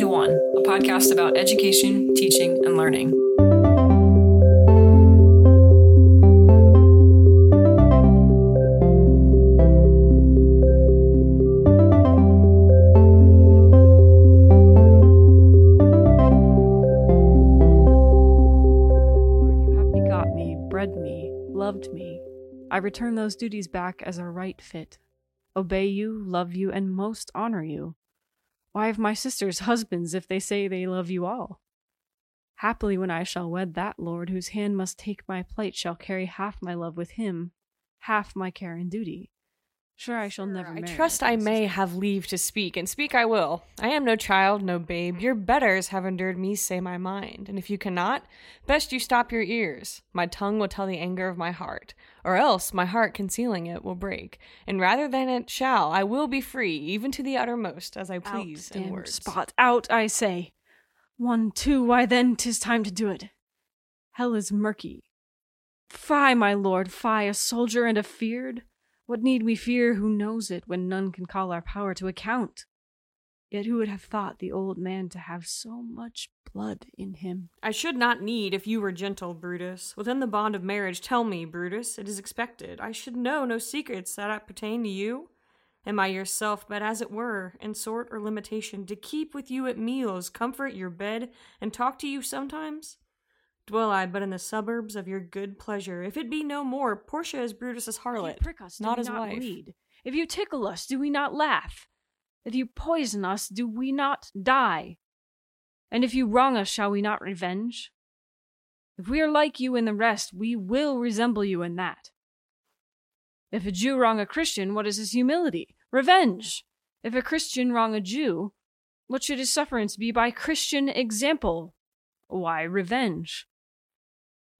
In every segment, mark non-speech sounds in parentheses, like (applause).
to One, a podcast about education, teaching, and learning. Lord, you have begot me, bred me, loved me. I return those duties back as a right fit. Obey you, love you, and most honor you. Why have my sisters husbands if they say they love you all? Happily, when I shall wed that Lord whose hand must take my plight, shall carry half my love with him, half my care and duty. Sure, I shall never I trust I may have leave to speak, and speak I will. I am no child, no babe. Your betters have endured me say my mind, and if you cannot, best you stop your ears. My tongue will tell the anger of my heart, or else my heart concealing it will break. And rather than it shall, I will be free, even to the uttermost, as I please out, in words. spot out, I say. One, two, why then 'tis time to do it. Hell is murky. Fie, my lord, fie, a soldier and a feared. What need we fear who knows it when none can call our power to account? Yet who would have thought the old man to have so much blood in him? I should not need if you were gentle, Brutus. Within the bond of marriage, tell me, Brutus, it is expected. I should know no secrets that pertain to you. Am I yourself, but as it were, in sort or limitation, to keep with you at meals, comfort your bed, and talk to you sometimes? Dwell I but in the suburbs of your good pleasure. If it be no more, Portia is Brutus's If you harlot, prick us, do not we his not wife. bleed? If you tickle us, do we not laugh? If you poison us, do we not die? And if you wrong us, shall we not revenge? If we are like you in the rest, we will resemble you in that. If a Jew wrong a Christian, what is his humility? Revenge. If a Christian wrong a Jew, what should his sufferance be by Christian example? Why, revenge.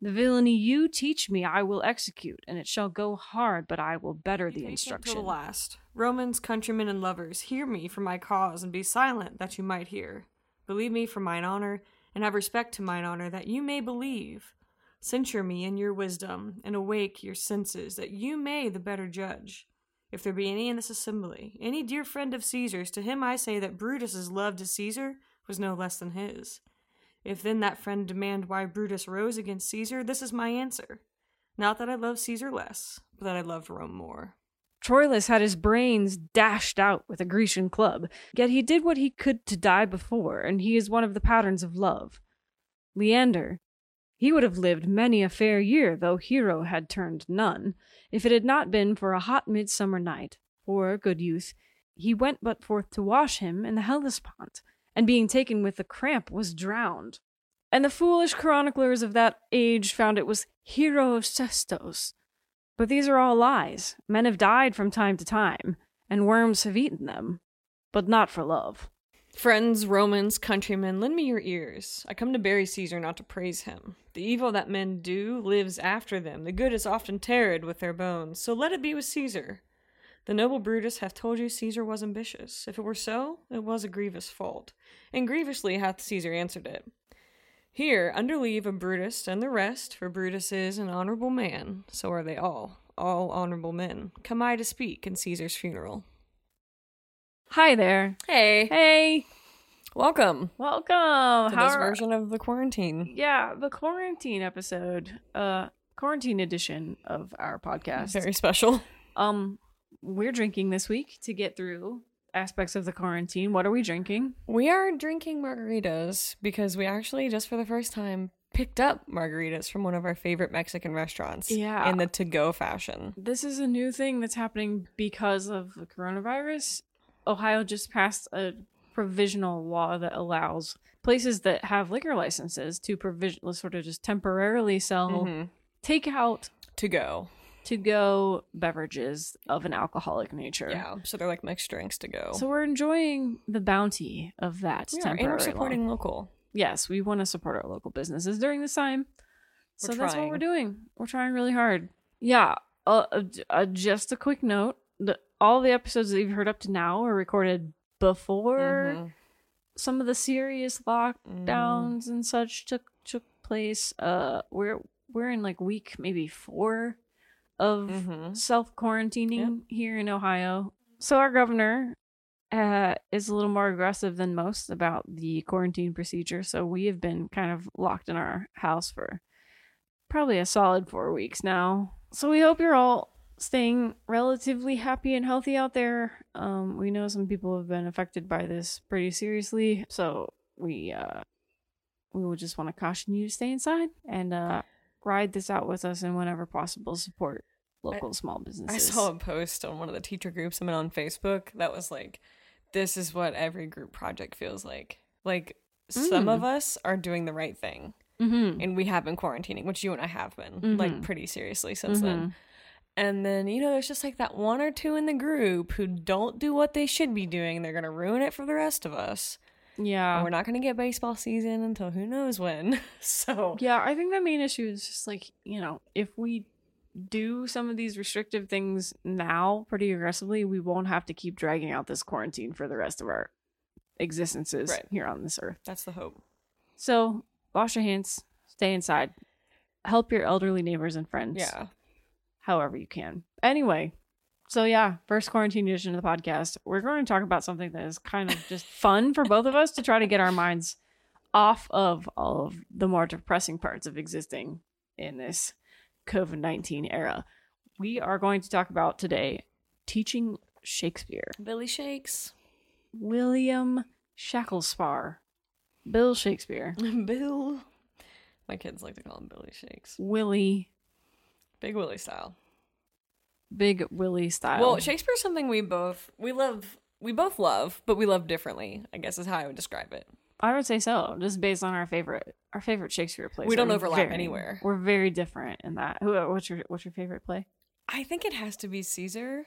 The villainy you teach me, I will execute, and it shall go hard, but I will better the instruction. Till the last. Romans, countrymen, and lovers, hear me for my cause, and be silent that you might hear. Believe me for mine honor, and have respect to mine honor, that you may believe. Censure me in your wisdom, and awake your senses, that you may the better judge. If there be any in this assembly, any dear friend of Caesar's, to him I say that Brutus's love to Caesar was no less than his. If then that friend demand why Brutus rose against Caesar, this is my answer. Not that I love Caesar less, but that I loved Rome more. Troilus had his brains dashed out with a Grecian club, yet he did what he could to die before, and he is one of the patterns of love. Leander, he would have lived many a fair year, though Hero had turned none, if it had not been for a hot midsummer night. For, good youth, he went but forth to wash him in the Hellespont, and being taken with the cramp was drowned. And the foolish chroniclers of that age found it was Hero Sestos, but these are all lies. Men have died from time to time, and worms have eaten them, but not for love. Friends, Romans, countrymen, lend me your ears. I come to bury Caesar, not to praise him. The evil that men do lives after them. The good is often tarred with their bones. So let it be with Caesar. The noble Brutus hath told you Caesar was ambitious. If it were so, it was a grievous fault, and grievously hath Caesar answered it. Here, under leave of Brutus and the rest, for Brutus is an honorable man, so are they all, all honorable men, come I to speak in Caesar's funeral. Hi there. Hey, Hey, welcome welcome. to How this are- version of the quarantine. Yeah, the quarantine episode, uh, quarantine edition of our podcast. Very special. Um, we're drinking this week to get through aspects of the quarantine. What are we drinking? We are drinking margaritas because we actually, just for the first time, picked up margaritas from one of our favorite Mexican restaurants. Yeah. In the to go fashion. This is a new thing that's happening because of the coronavirus. Ohio just passed a provisional law that allows places that have liquor licenses to provision sort of just temporarily sell Mhm. takeout To go. To go beverages of an alcoholic nature. Yeah. So they're like mixed drinks to go. So we're enjoying the bounty of that are, and we're supporting local. Yes, we want to support our local businesses during this time. So that's what we're doing. We're trying really hard. Yeah. Uh, uh, uh, just a quick note: the, all the episodes that you've heard up to now are recorded before Mhm. some of the serious lockdowns and such took took place. Uh, we're we're in like week maybe four of Mhm. self quarantining here in Ohio. So our governor uh, is a little more aggressive than most about the quarantine procedure. So we have been kind of locked in our house for probably a solid four weeks now. So we hope you're all staying relatively happy and healthy out there. Um, we know some people have been affected by this pretty seriously, so we uh, we would just want to caution you to stay inside and uh, ride this out with us and whenever possible support local small businesses. I saw a post on one of the teacher groups I'm in on Facebook that was like, "This is what every group project feels like." Like some Mm. of us are doing the right thing, Mhm. and we have been quarantining, which you and I have been, like Mhm. pretty seriously since Mhm. then. And then you know, there's just like that one or two in the group who don't do what they should be doing. They're gonna ruin it for the rest of us. Yeah. We're not gonna get baseball season until who knows when. (laughs) so Yeah, I think the main issue is just like, you know, if we do some of these restrictive things now pretty aggressively, we won't have to keep dragging out this quarantine for the rest of our existences Right. here on this earth. that's the hope. So, wash your hands, stay inside, help your elderly neighbors and friends. Yeah. However you can. Anyway, so yeah, first quarantine edition of the podcast. We're going to talk about something that is kind of just fun for both of us to try to get our minds off of all of the more depressing parts of existing in this COVID 19 era. We are going to talk about today teaching Shakespeare. Billy Shakes. William Shacklespar. Bill Shakespeare. (laughs) Bill. My kids like to call him Billy Shakes. Willie. Big Willie style. Big Willie style. Well, Shakespeare's something we both we love we both love, but we love differently, I guess is how I would describe it. I would say so, just based on our favorite our favorite Shakespeare plays. We don't overlap very- anywhere. We're very different in that. Who? What's your What's your favorite play? I think it has to be Caesar.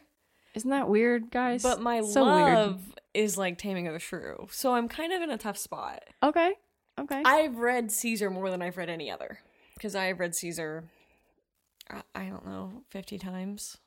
Isn't that weird, guys? But my so love is like Taming of the Shrew. So I'm kind of in a tough spot. Okay. Okay. I've read Caesar more than I've read any other. Because I've read Caesar, I don't know, 50 times.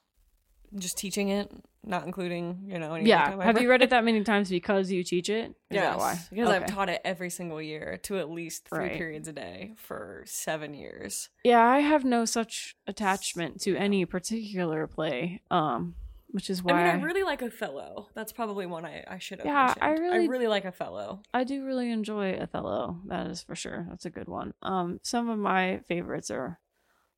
Just teaching it, not including, you know, any yeah. I've you read it (laughs) that many times because you teach it? Is Yes, why? Because I've taught it every single year to at least three Right. periods a day for seven years. Yeah, I have no such attachment to any particular play. Um, which is why I mean, I really like Othello. That's probably one I, I should have Yeah, mentioned. I really- I really like Othello. I do really enjoy Othello. That is for sure. That's a good one. Um, some of my favorites are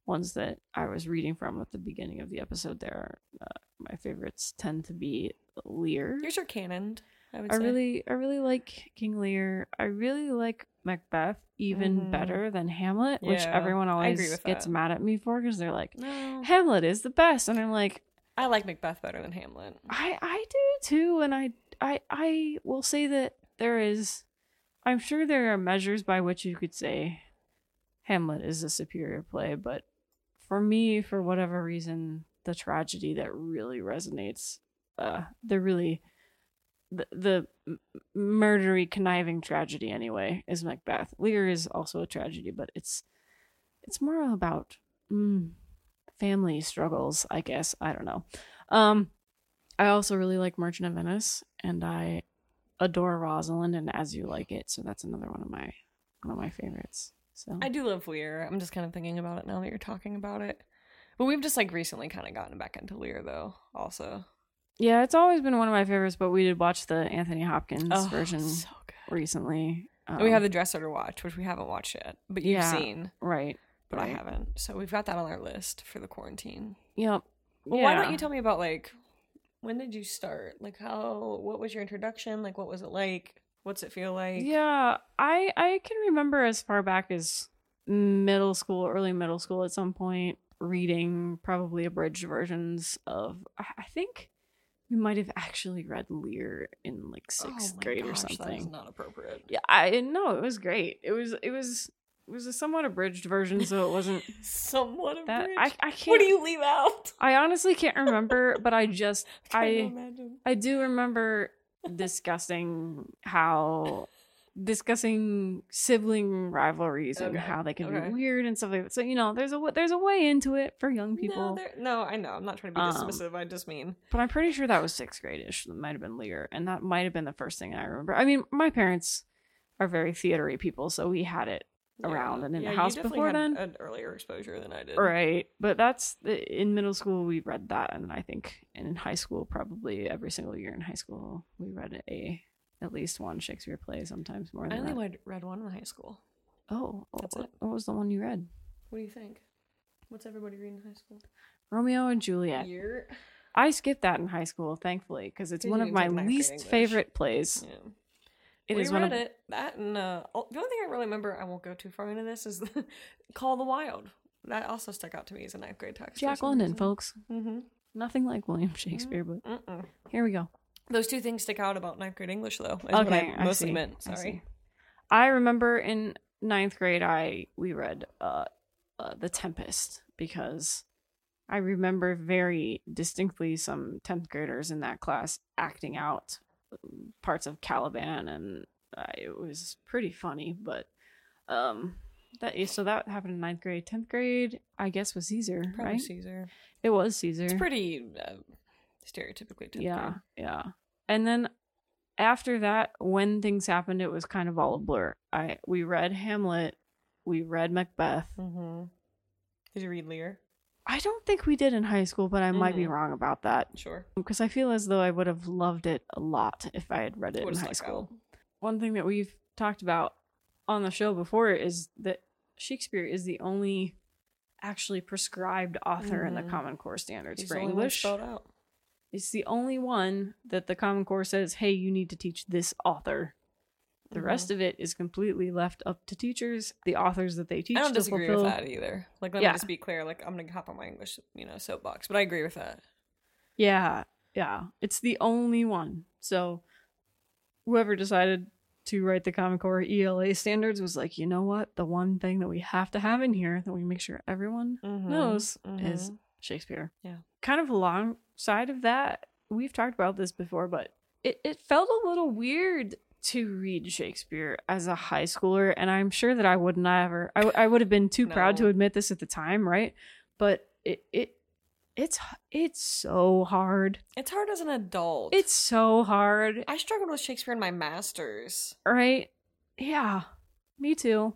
ones that I was reading from at the beginning of the episode. There, uh, my favorites tend to be Lear. Yours are canon, I would I say. really, I really like King Lear. I really like Macbeth even Mhm. better than Hamlet, which everyone always gets that. mad at me for because they're like, No. Hamlet is the best, and I'm like, I like Macbeth better than Hamlet. I I do too, and I I I will say that there is, I'm sure there are measures by which you could say Hamlet is a superior play, but for me, for whatever reason, the tragedy that really resonates, uh, the really the the murdery conniving tragedy anyway is Macbeth. Lear is also a tragedy, but it's it's more about mm, family struggles, I guess. I don't know. Um, I also really like Merchant of Venice, and I adore Rosalind and As You Like It. So that's another one of my one of my favorites. So I do love Lear. I'm just kind of thinking about it now that you're talking about it. But we've just like recently kind of gotten back into Lear though, also. yeah, it's always been one of my favorites. But we did watch the Anthony Hopkins version Oh, so good. recently. And we have Um, the dresser to watch, which we haven't watched yet, but you've Yeah. seen, right, but I haven't. So we've got that on our list for the quarantine. Yep. Well, why don't you tell me about like when did you start? Like how what was your introduction? Like what was it like? What's it feel like? Yeah, I I can remember as far back as middle school, early middle school at some point, reading probably abridged versions of I think we might have actually read Lear in like Oh sixth my grade or gosh, is something. not appropriate. Yeah, I no, it was great. It was it was it was a somewhat abridged version, so it wasn't (laughs) Somewhat that I I can't What do you leave out? I honestly can't remember, but I just (laughs) I imagine. I do remember discussing how discussing sibling rivalries and how they can okay. be weird and stuff like that. So you know, there's a there's a way into it for young No, people. there- no, I know. I'm not trying to be Um, dismissive. I just mean but I'm pretty sure that was sixth grade-ish. That might have been Lear, and that might have been the first thing I remember. I mean, my parents are very theatery people, so we had it around and in Yeah, the house before had then. An earlier exposure than I did. Right. But that's in middle school we read that and I think in high school probably every single year in high school we read a at least one Shakespeare play, sometimes more I only that. read, one in high school. Oh, That's what, it. what was the one you read? What do you think? What's everybody reading in high school? Romeo and Juliet. Year. I skipped that in high school, thankfully, because it's You one of my take ninth grade least favorite plays. Yeah. It we is read one of it. That and uh, oh, the only thing I really remember, I won't go too far into this, is the (laughs) Call the Wild. That also stuck out to me as a ninth grade text. Jack London, folks. Mm-hmm. Nothing like William Shakespeare, but Mm-mm. here we go. Those two things stick out about ninth grade English, though. Is Okay, I I mostly see, meant. I Sorry. see. I remember in ninth grade, I we read uh, uh, The Tempest because I remember very distinctly some tenth graders in that class acting out parts of Caliban, and uh, it was pretty funny. But um, that so that happened in ninth grade. Tenth grade, I guess, was Caesar, Probably right? Caesar. It was Caesar. It's pretty uh, stereotypically. 10th yeah grade. yeah and then after that when things happened it was kind of all a blur i we read hamlet we read macbeth Mm-hmm. Did you read Lear? I don't think we did in high school but i might be Mhm. wrong about that Sure. because i feel as though i would have loved it a lot if i had read it in high school out. one thing that we've talked about on the show before is that shakespeare is the only actually prescribed author in the Mhm. common core standards He's for the only one english. It's the only one that the Common Core says, hey, you need to teach this author. The Mm-hmm. rest of it is completely left up to teachers, the authors that they teach I don't disagree fulfill. with that either. Like, let Yeah. me just be clear. Like, I'm gonna hop on my English, you know, soapbox, but I agree with that. Yeah, yeah. It's the only one. So whoever decided to write the Common Core ELA standards was like, you know what? The one thing that we have to have in here that we make sure everyone Mhm. knows is Mhm. Shakespeare. Yeah. Kind of alongside of that, we've talked about this before, but it, it felt a little weird to read Shakespeare as a high schooler, and I'm sure that I would never, I, w- I would I would have been too proud to admit this at the time, right? But it it it's it's so hard. It's hard as an adult. It's so hard, I struggled with Shakespeare in my masters. right? Yeah, me too.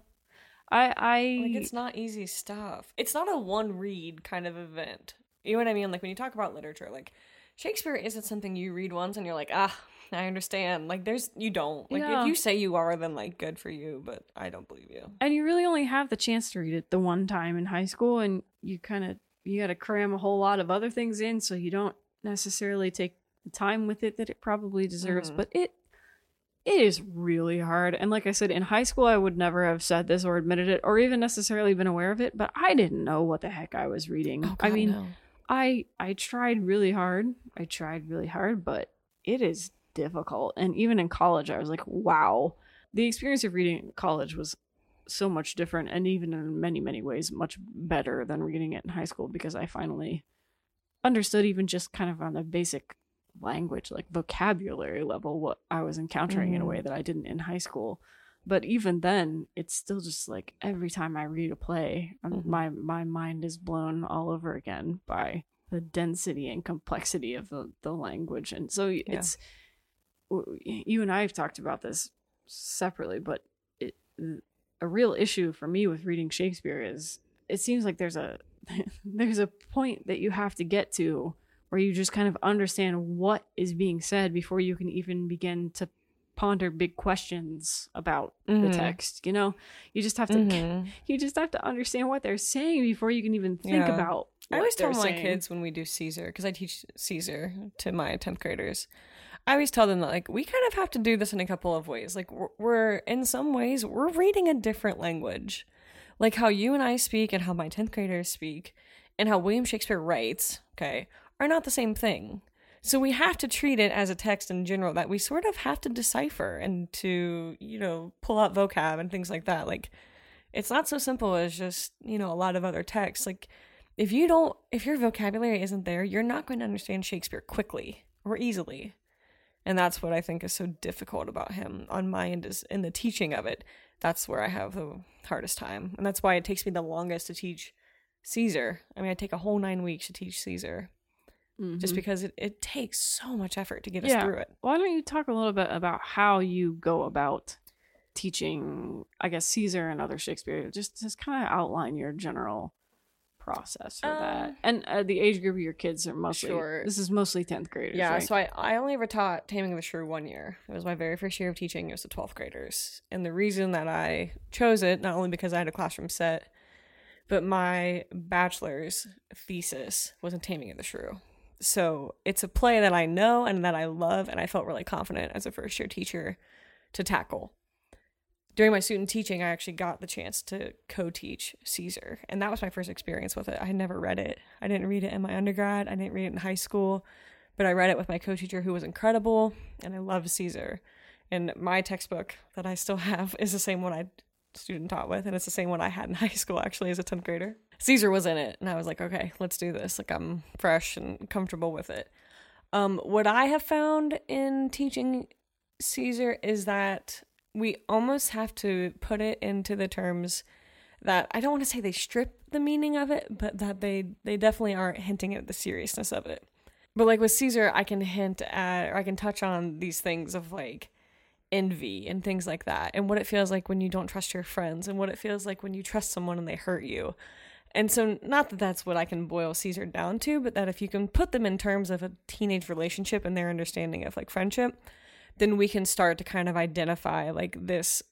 I I Like, it's not easy stuff. It's not a one read kind of event. You know what I mean? Like when you talk about literature, like Shakespeare isn't something you read once and you're like, ah, (laughs) I understand. Like there's you don't. Like Yeah. if you say you are, then like good for you, but I don't believe you. and you really only have the chance to read it the one time in high school and you kind of you got to cram a whole lot of other things in so you don't necessarily take the time with it that it probably deserves Mhm. but it it is really hard and like i said in high school i would never have said this or admitted it or even necessarily been aware of it but i didn't know what the heck i was reading Oh, i mean I I tried really hard. I tried really hard, but it is difficult. And even in college, I was like, wow. The experience of reading in college was so much different and even in many many ways much better than reading it in high school because I finally understood even just kind of on the basic language like vocabulary level what I was encountering in a Mhm. way that I didn't in high school. But even then, it's still just like every time I read a play, um, Mhm. my my mind is blown all over again by the density and complexity of the, the language. And so it's w- you and I have talked about this separately, but it, a real issue for me with reading Shakespeare is it seems like there's a (laughs) there's a point that you have to get to where you just kind of understand what is being said before you can even begin to ponder big questions about the Mhm. text you know you just have to Mhm. (laughs) you just have to understand what they're saying before you can even think Yeah. about I always tell my saying. kids when we do Caesar, because I teach Caesar to my 10th graders. I always tell them that, like, we kind of have to do this in a couple of ways. Like, we're, in some ways, we're reading a different language. Like, how you and I speak and how my 10th graders speak and how William Shakespeare writes, okay, are not the same thing. So we have to treat it as a text in general that we sort of have to decipher and to, you know, pull out vocab and things like that. Like, it's not so simple as just, you know, a lot of other texts. Like, if you don't if your vocabulary isn't there you're not going to understand shakespeare quickly or easily and that's what i think is so difficult about him on my end is in the teaching of it that's where i have the hardest time and that's why it takes me the longest to teach caesar i mean i take a whole nine weeks to teach caesar just Mhm. because it, it takes so much effort to get Yeah. us through it why don't you talk a little bit about how you go about teaching, I guess, Caesar and other Shakespeare? Just just kind of outline your general process for that. Um, And uh, the age group of your kids are mostly Sure. this is mostly 10th graders. Yeah, right? so I, I only ever taught Taming of the Shrew one year. It was my very first year of teaching. It was the 12th graders. And the reason that I chose it, not only because I had a classroom set, but my bachelor's thesis was in Taming of the Shrew. So it's a play that I know and that I love, and I felt really confident as a first year teacher to tackle. During my student teaching, I actually got the chance to co teach Caesar, and that was my first experience with it. I had never read it. I didn't read it in my undergrad, I didn't read it in high school but I read it with my co-teacher who was incredible and I loved Caesar. And my textbook that I still have is the same one I student taught with and it's the same one I had in (laughs) high school actually as a 10th grader. Caesar was in it and I was like, okay, let's do this. Like I'm fresh and comfortable with it. Um what I have found in teaching Caesar is that we almost have to put it into the terms that I don't want to say they strip the meaning of it, but that they they definitely aren't hinting at the seriousness of it. But like with Caesar, I can hint at or I can touch on these things of like envy and things like that, and what it feels like when you don't trust your friends, and what it feels like when you trust someone and they hurt you. And so, not that that's what I can boil Caesar down to, but that if you can put them in terms of a teenage relationship and their understanding of like friendship, then we can start to kind of identify like this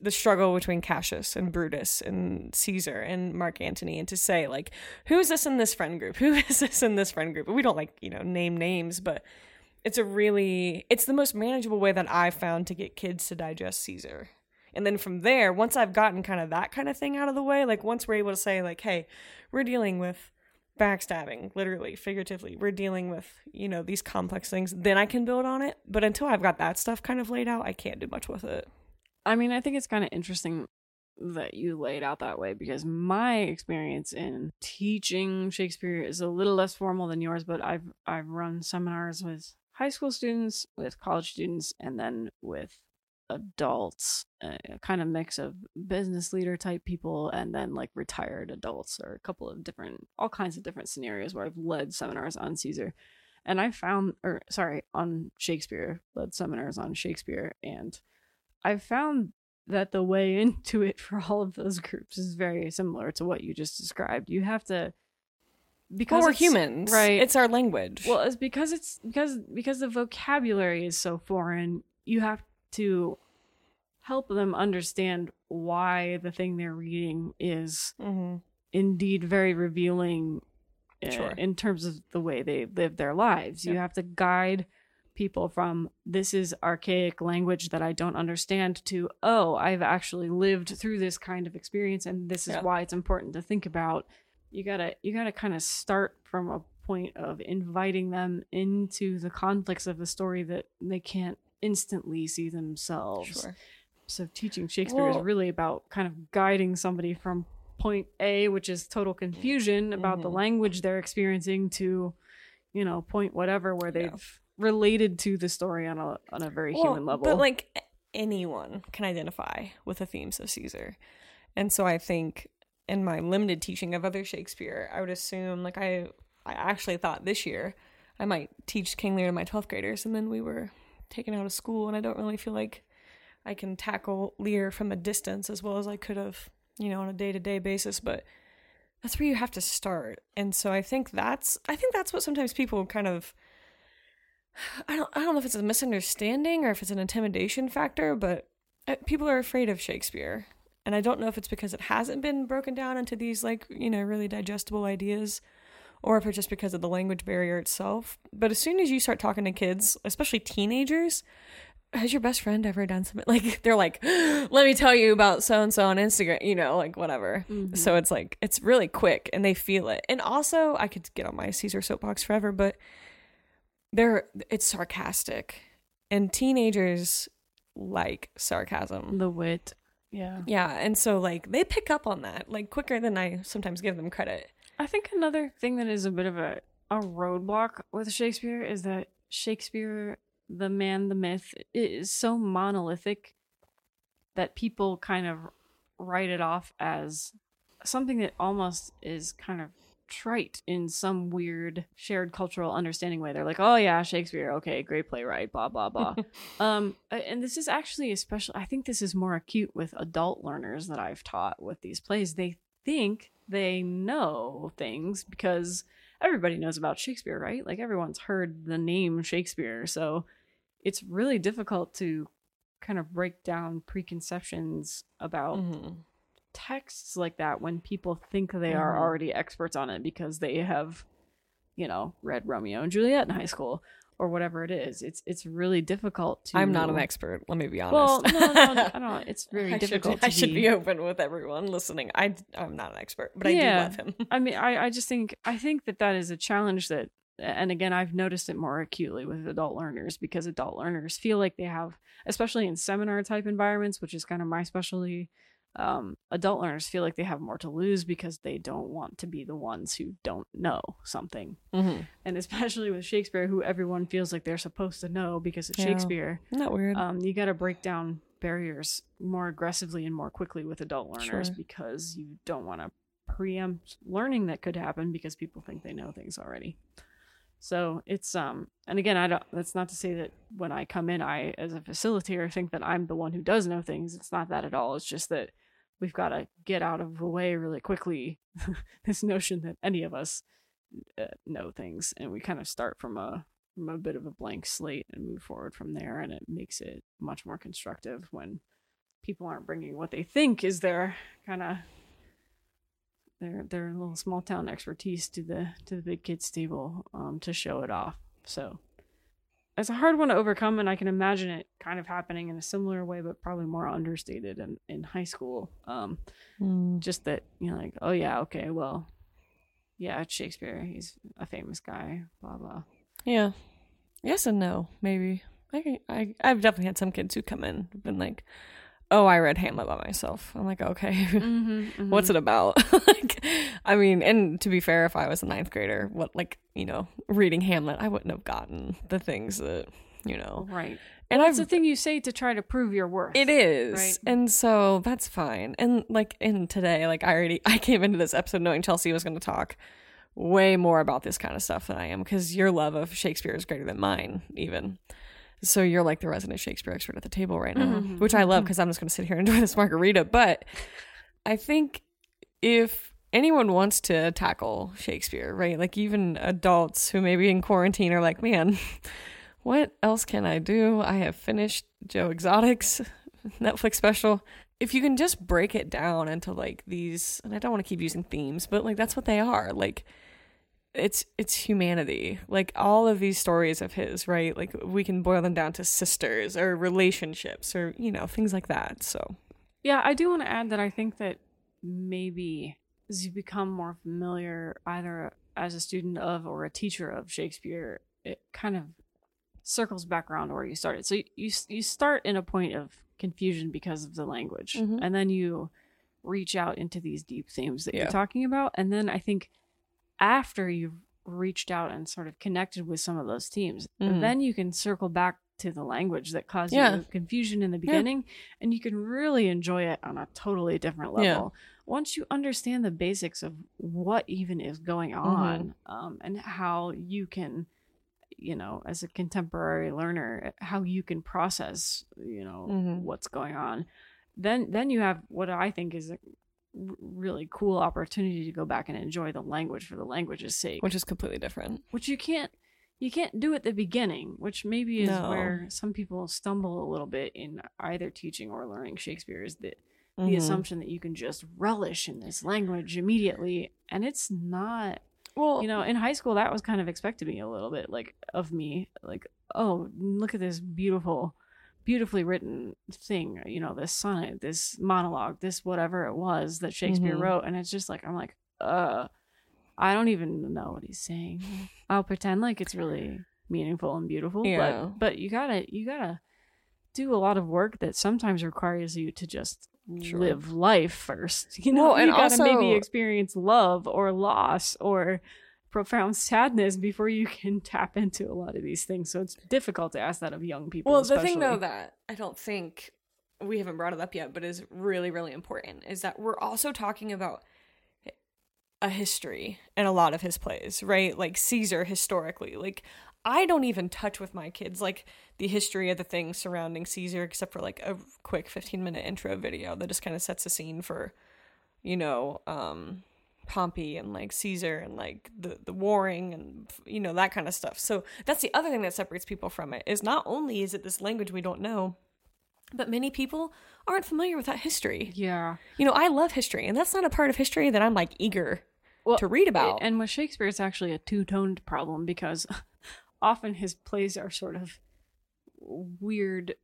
the struggle between Cassius and Brutus and Caesar and Mark Antony and to say like who is this in this friend group? (laughs) Who is this in this friend group? We don't like, you know, name names, but it's a really it's the most manageable way that I've found to get kids to digest Caesar. And then from there, once I've gotten kind of that kind of thing out of the way, like once we're able to say like, hey, we're dealing with backstabbing, literally, figuratively. We're dealing with, you know, these complex things, then I can build on it. But until I've got that stuff kind of laid out, I can't do much with it. I mean, I think it's kind of interesting that you laid out that way because my experience in teaching Shakespeare is a little less formal than yours, but I've I've run seminars with high school students, with college students, and then with adults, uh, a kind of mix of business leader type people and then like retired adults or a couple of different all kinds of different scenarios where I've led seminars on Caesar. And I found or sorry, on Shakespeare, led seminars on Shakespeare and I've found that the way (laughs) into it for all of those groups is very similar to what you just described. You have to because Well, we're humans, right? It's our language. well, it's because it's because because the vocabulary is so foreign. You have to help them understand why the thing they're reading is hmm indeed very revealing uh, Sure. in terms of the way they live their lives. You have to guide people from this is archaic language that I don't understand to oh, I've actually lived through this kind of experience and this is why it's important to think about. You got to you got to kind of start from a point of inviting them into the conflicts of the story that they can't instantly see themselves. Sure. So teaching Shakespeare is really about kind of guiding somebody from point A, which is total confusion about the Mhm. language they're experiencing, to you know point whatever where they've related to the story on a on a very Well, human level. But like anyone can identify with the themes of Caesar. And so I think in my limited teaching of other Shakespeare, I would assume like I I actually thought this year I might teach King Lear to my 12th graders and then we were taken out of school and I don't really feel like I can tackle Lear from a distance as well as I could have, you know, on a day-to-day basis, but that's where you have to start. And so I think that's I think that's what sometimes people kind of I don't I don't know if it's a misunderstanding or if it's an intimidation factor, but uh, people are afraid of Shakespeare. And I don't know if it's because it hasn't been broken down into these like, you know, really digestible ideas or if it's just because of the language barrier itself. But as soon as you start talking to kids, especially teenagers, has your best friend ever done something (laughs) like they're like, let me tell you about so and so on Instagram, you know, like whatever. Mhm. So it's like it's really quick and they feel it. And also, I could get on my Caesar soapbox forever, but they're it's sarcastic, and teenagers like sarcasm. the wit, yeah. Yeah, and so like they pick up on that like quicker than I sometimes give them credit. I think another thing that is a bit of a a roadblock with Shakespeare is that Shakespeare, the man, the myth, is so monolithic that people kind of write it off as something that almost is kind of trite in some weird shared cultural understanding way. They're like, "Oh yeah, Shakespeare, okay, great playwright, blah blah blah." (laughs) um, and this is actually especially, I think this is more acute with adult learners that I've taught with these plays. They think they know things because everybody knows about Shakespeare, right? Like everyone's heard the name Shakespeare, so it's really difficult to kind of break down preconceptions about Mhm. texts like that when people think they are Mhm. already experts on it because they have you know read romeo and juliet in high school or whatever it is it's it's really difficult to I'm not an expert. Let me be honest. well no no, no I (laughs) don't it's very I should, difficult I to should be open with everyone listening. I I'm not an expert, but I do love him. I mean, I, I just think I think that that is a challenge that, and again, I've noticed it more acutely with adult learners because adult learners feel like they have, especially in seminar type environments, which is kind of my specialty. Um, adult learners feel like they have more to lose because they don't want to be the ones who don't know something, Mm-hmm. and especially with Shakespeare, who everyone feels like they're supposed to know because it's Yeah. Shakespeare. Isn't that weird? Um, you got to break down barriers more aggressively and more quickly with adult learners Sure. because you don't want to preempt learning that could happen because people think they know things already. So it's um and again I don't that's not to say that when I come in I as a facilitator think that I'm the one who does know things. It's not that at all. It's just that we've got to get out of the way really quickly. (laughs) This notion that any of us uh, know things and we kind of start from a from a bit of a blank slate and move forward from there and it makes it much more constructive when people aren't bringing what they think is their kind of their their little small town expertise to the to the big kids table um to show it off. So it's a hard one to overcome and i can imagine it kind of happening in a similar way but probably more understated in, in high school um Mm. just that you know like oh yeah okay well yeah it's shakespeare he's a famous guy blah blah Yeah. Yes and no, maybe. I, can- I I've definitely had some kids who come in been like, "Oh, I read Hamlet by myself." I'm like, "Okay, mm-hmm, (laughs) what's it about?" (laughs) like, I mean, and to be fair, if I was a ninth grader, what like you know, reading Hamlet, I wouldn't have gotten the things that you know. right And that's I've the thing you say to try to prove your worth It is. Right. And so that's fine. And like in today, like I already (laughs) I came into this episode knowing Chelsea was going to talk way more about this kind of stuff than I am because your love of Shakespeare is greater than mine even. So you're like the resident Shakespeare expert at the table right now, Mhm. which I love because I'm just going to sit here and (laughs) enjoy this margarita, but I think if anyone wants to tackle Shakespeare, right? Like even adults who may be in quarantine are like, man, (laughs) what else can I do? I have finished Joe Exotic's (laughs) Netflix special. If you can just break it down into like these, and I don't want to keep using themes, but like that's what they are. Like it's it's humanity. Like all of these stories of his, right? Like we can boil them down to sisters or relationships or you know things like that. So Yeah, I do want to add that I think that maybe as you become more familiar, either as a student of or a teacher of Shakespeare, it kind of circles back around to where you started. So you you start in a point of confusion because of the language, Mhm. and then you reach out into these deep themes that Yeah. you're talking about, and then I think after you've reached out and sort of connected with some of those themes, Mhm. then you can circle back to the language that caused Yeah. you confusion in the beginning and you can really enjoy it on a totally different Yeah. level once you understand the basics of what even is going Mm-hmm. on um, and how you can you know as a contemporary learner how you can process you know Mhm. what's going on then then you have what i think is a really cool opportunity to go back and enjoy the language for the language's sake which is completely different. which you can't you can't do at the beginning which maybe is No. where some people stumble a little bit in either teaching or learning shakespeare is that the Mhm. assumption that you can just relish in this language immediately and it's not Well, you know in high school that was kind of expected me a little bit like of me like oh look at this beautiful beautifully written thing you know this sonnet this monologue this whatever it was that shakespeare Mhm. wrote and it's just like i'm like uh i don't even know what he's saying (laughs) i'll pretend like it's really meaningful and beautiful Yeah. but but you gotta you gotta do a lot of work that sometimes requires you to just Sure. live life first (laughs) you know Well, and you gotta maybe experience love or loss or profound sadness before you can (laughs) tap into a lot of these things so it's difficult to ask that of young people Well, the thing though that I don't think we haven't brought it up yet, but is really really important is that we're also talking about a history in a lot of his plays, right? Like Caesar historically. Like I don't even touch with my kids like the history of the things surrounding Caesar except for like a quick 15 minute intro video that just kind of sets the scene for you know, um Pompey and like Caesar and like the the warring and you know that kind of stuff. So that's the other thing that separates people from it is not only is it this language we don't know, but many people aren't familiar with that history. Yeah. You know, I love history, and that's not a part of history that I'm like eager Well, to read about. And with Shakespeare, it's actually a two toned problem because (laughs) often his plays are sort of weird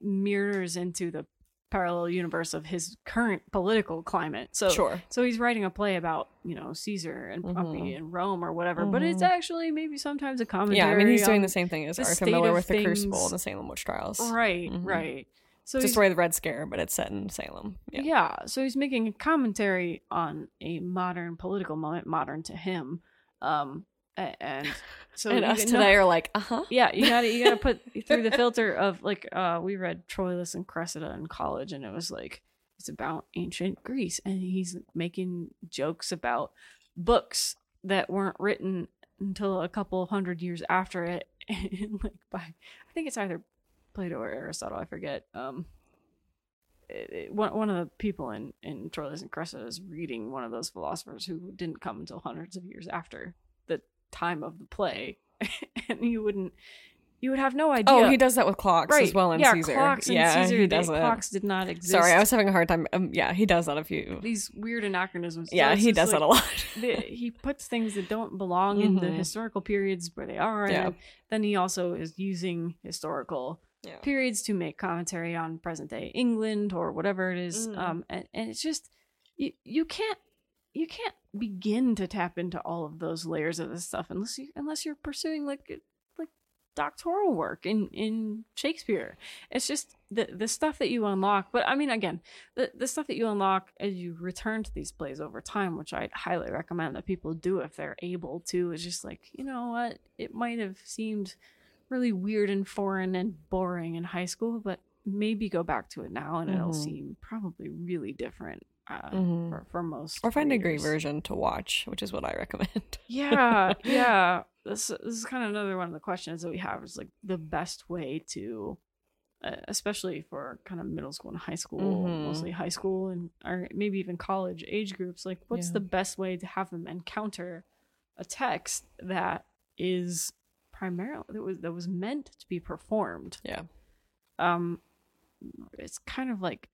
mirrors into the parallel universe of his current political climate. So Sure. so he's writing a play about, you know, Caesar and Pompey Mhm. and Rome or whatever, but it's actually maybe sometimes a commentary. yeah, I mean, he's doing the same thing as the Arthur Miller with the Crucible and the Salem witch trials. Right, Mhm. right. So It's a story of the Red Scare, but it's set in Salem. Yeah. yeah. so he's making a commentary on a modern political moment, modern to him. Um and (laughs) so and us today are like, uh huh. yeah you gotta you gotta put (laughs) through the filter of like uh we read troilus and cressida in college and it was like it's about ancient greece and he's making jokes about books that weren't written until a couple hundred years after it (laughs) and like by i think it's either plato or aristotle i forget um it, it- one, one of the people in in troilus and cressida is reading one of those philosophers who didn't come until hundreds of years after time of the play (laughs) and you wouldn't you would have no idea Oh, he does that with clocks right as well in yeah Caesar. clocks and yeah, caesar he does it. clocks did not exist Sorry, I was having a hard time. Um, yeah, he does that a few. these weird anachronisms Yeah, it's he does that a lot. (laughs) the, he puts things that don't belong in the Mhm. historical periods where they are Yeah. and then, then he also is using historical Yeah. periods to make commentary on present day england or whatever it is. Mhm. um and, and it's just you, you can't you can't begin to tap into all of those layers of this stuff unless you unless you're pursuing like like doctoral work in in Shakespeare. It's just the the stuff that you unlock. But I mean, again, the the stuff that you unlock as you return to these plays over time, which I highly recommend that people do if they're able to, is just like you know what it might have seemed really weird and foreign and boring in high school, but maybe go back to it now and it'll Mhm. seem probably really different. Uh, Mhm. for, for most Or find a great version to watch, which is what I recommend. (laughs) Yeah, yeah. This this is kind of another one of the questions that we have is like the best way to, uh, especially for kind of middle school and high school, Mhm. mostly high school and or maybe even college age groups. Like, what's Yeah. the best way to have them encounter a text that is primarily that was that was meant to be performed? Yeah. um it's kind of like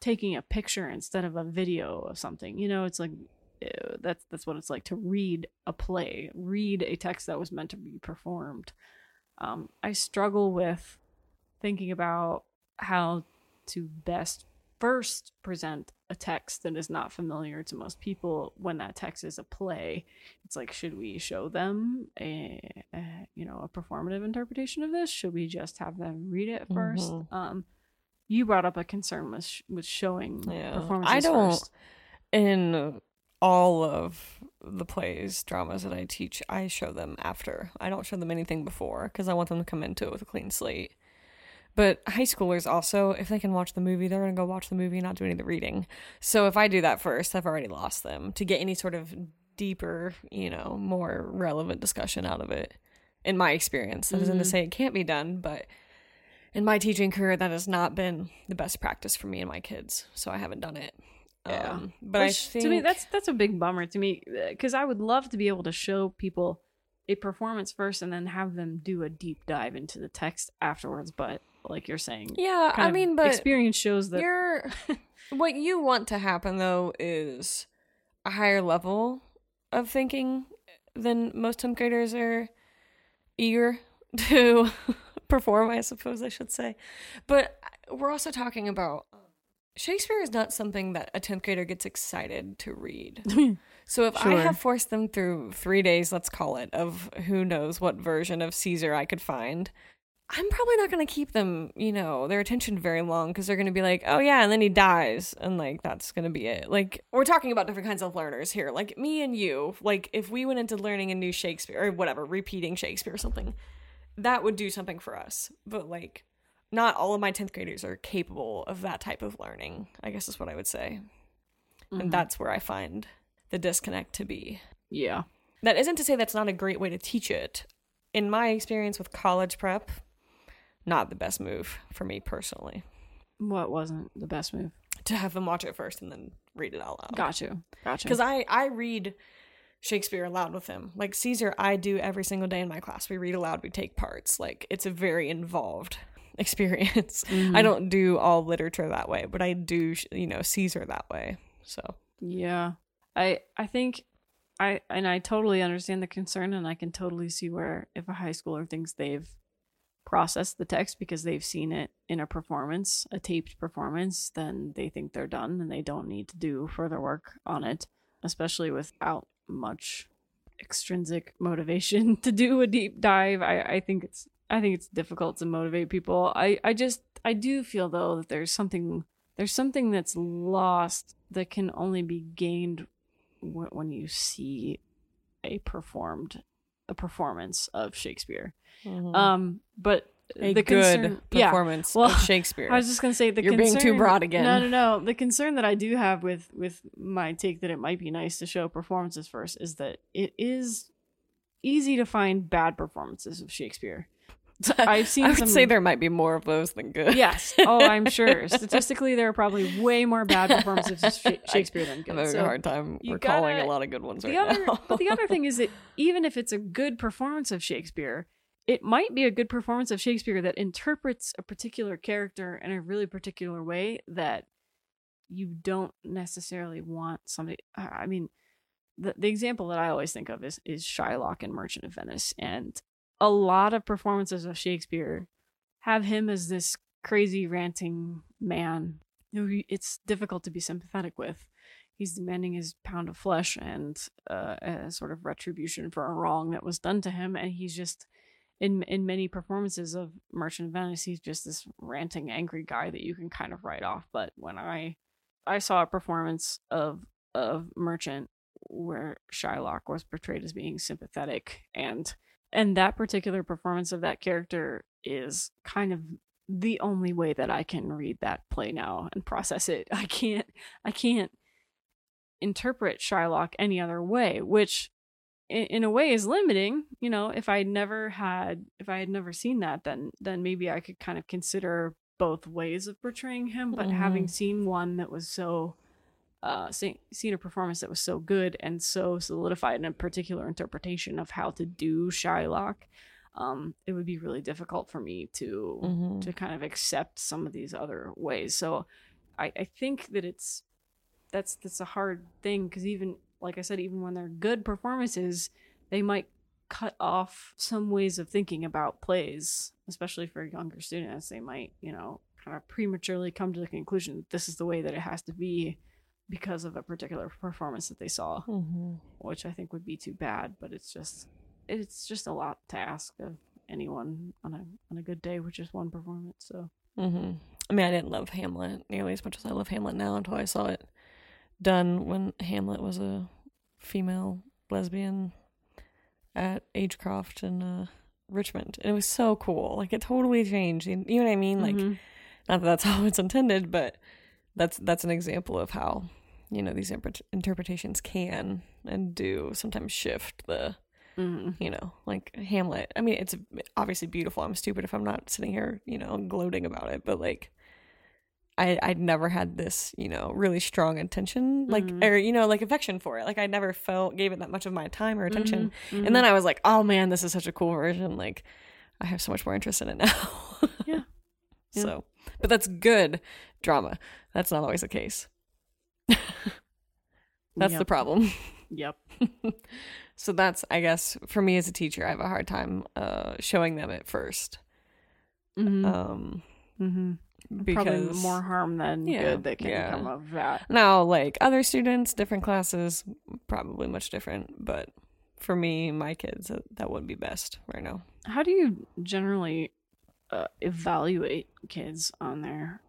taking a picture instead of a video of something you know it's like uh, that's that's what it's like to read a play read a text that was meant to be performed. Um i struggle with thinking about how to best first present a text that is not familiar to most people when that text is a play. It's like should we show them a, a you know a performative interpretation of this? Should we just have them read it 1st Mhm. um you brought up a concern with sh- with showing Yeah. performances I don't- first. In all of the plays, dramas that I teach, I show them after. I don't show them anything before because I want them to come into it with a clean slate. But high schoolers also, if they can watch the movie, they're gonna go watch the movie and not do any of the reading. So if I do that first, I've already lost them to get any sort of deeper, you know, more relevant discussion out of it. In my experience, that isn't to Mhm. say it can't be done, but in my teaching career, that has not been the best practice for me and my kids. So I haven't done it. Yeah. Um, but I think to me that's that's a big bummer to me because I would love to be able to show people a performance first and then have them do a deep dive into the text afterwards. But like you're saying, yeah. I mean, but experience shows that you're (laughs) what you want to happen though is a higher level of thinking than most 10th graders are eager (laughs) to perform. I suppose I should say, but we're also talking about. Shakespeare is not something that a 10th grader gets excited to read. (laughs) Hmm. So if I have forced them through three days, let's call it, of who knows what version of Caesar I could find, I'm probably not going to keep them, you know, their attention very long because they're going to be like, oh yeah, and then he dies. And like, that's going to be it. Like, we're talking about different kinds of learners here. Like, me and you, like, if we went into learning a new Shakespeare or whatever, repeating Shakespeare or something, that would do something for us. But like, not all of my 10th graders are capable of that type of learning, I guess is what I would say Mhm. and that's where I find the disconnect to be. Yeah. That isn't to say that's not a great way to teach it. In my experience with college prep, not the best move for me personally What wasn't the best move? to have them watch it first and then read it out loud. Got you. Got you. Because I I read Shakespeare aloud with him. Like Caesar, I do every single day in my class. We read aloud. We take parts. Like it's a very involved (laughs) experience. Mm-hmm. I don't do all literature that way, but I do you know Caesar that way. So Yeah. I I think I and I totally understand the concern and I can totally see where if a high schooler thinks they've processed the text because they've seen it in a performance, a taped performance, then they think they're done and they don't need to do further work on it, especially without much extrinsic motivation (laughs) to do a deep dive. I, I think it's I think it's difficult to motivate people. I, I just I do feel though that there's something there's something that's lost that can only be gained w- when you see a performed a performance of Shakespeare. Um, but a the good concern, yeah, performance Well, of (laughs) Shakespeare. I was just gonna say the You're being too broad again. No, no, no. The concern that I do have with with my take that it might be nice to show performances first is that it is easy to find bad performances of Shakespeare. (laughs) I've seen I would some. say there might be more of those than good. Yes. Oh, I'm (laughs) sure. Statistically, there are probably way more bad performances of Sha- Shakespeare than good. I'm having So a hard time recalling gotta- a lot of good ones right other, now. but the other thing is that even if it's a good performance of Shakespeare, it might be a good performance of Shakespeare that interprets a particular character in a really particular way that you don't necessarily want somebody. I mean, the the example that I always think of is is Shylock in Merchant of Venice, and a lot of performances of Shakespeare have him as this crazy ranting man who it's difficult to be sympathetic with he's demanding his pound of flesh and uh, a sort of retribution for a wrong that was done to him and he's just in in many performances of merchant of venice he's just this ranting angry guy that you can kind of write off but when i i saw a performance of of merchant where shylock was portrayed as being sympathetic and and that particular performance of that character is kind of the only way that I can read that play now and process it. (laughs) I can't I can't interpret Shylock any other way, which in, a way is limiting. You know, if I never had if I had never seen that, then then maybe I could kind of consider both ways of portraying him. But having seen one that was so uh seen, seen a performance that was so good and so solidified in a particular interpretation of how to do Shylock, um, it would be really difficult for me to Mhm. to kind of accept some of these other ways. So I, I think that it's that's that's a hard thing because even like I said, even when they're good performances, they might cut off some ways of thinking about plays, especially for younger students. They might, you know, kind of prematurely come to the conclusion that this is the way that it has to be because of a particular performance that they saw, Mhm. which I think would be too bad. But it's just it's just a lot to ask of anyone on a on a good day with just one performance. So hmm I mean, I didn't love Hamlet nearly as much as I love Hamlet now until I saw it done when Hamlet was a female lesbian at Agecroft in uh, Richmond. And it was so cool. Like it totally changed. You know what I mean? Like Mhm. not that that's (laughs) how it's intended, but that's that's an example of how you know these interpretations can and do sometimes shift the Mhm. you know, like Hamlet. I mean, it's obviously beautiful. I'm stupid if I'm not sitting here, you know, gloating about it, but like I I'd never had this, you know, really strong intention, like Mhm. or you know, like affection for it. Like I never felt gave it that much of my time or attention. Mhm. And then I was like, "Oh man, this is such a cool version. Like I have so much more interest in it now." (laughs) Yeah. Yeah. So, but that's good drama. That's not always the case. (laughs) That's the problem. Yep. (laughs) so that's i guess for me as a teacher i have a hard time uh showing them it first Mm-hmm. um mm-hmm. Because Probably more harm than Yeah, good that can yeah. come of that. now like other students different classes probably much different but for me my kids that, that would be best right now How do you generally uh, evaluate kids on their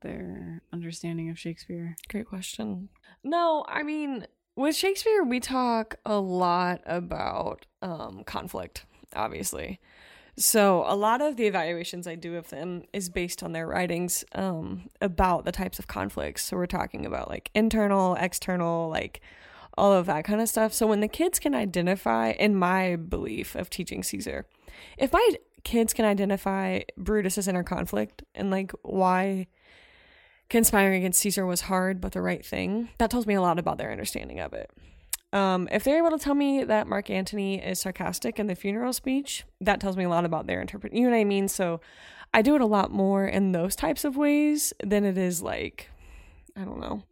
their understanding of Shakespeare? great question no i mean with shakespeare we talk a lot about um conflict obviously So a lot of the evaluations I do of them is based on their writings um, about the types of conflicts. So we're talking about like internal, external, like all of that kind of stuff. So when the kids can identify, in my belief of teaching Caesar, if my kids can identify Brutus's inner conflict and like why conspiring against Caesar was hard but the right thing, that tells me a lot about their understanding of it. Um, if they're able to tell me that Mark Antony is sarcastic in the funeral speech, that tells me a lot about their interpret. You know what I mean? So I do it a lot more in those types of ways than it is like, I don't know.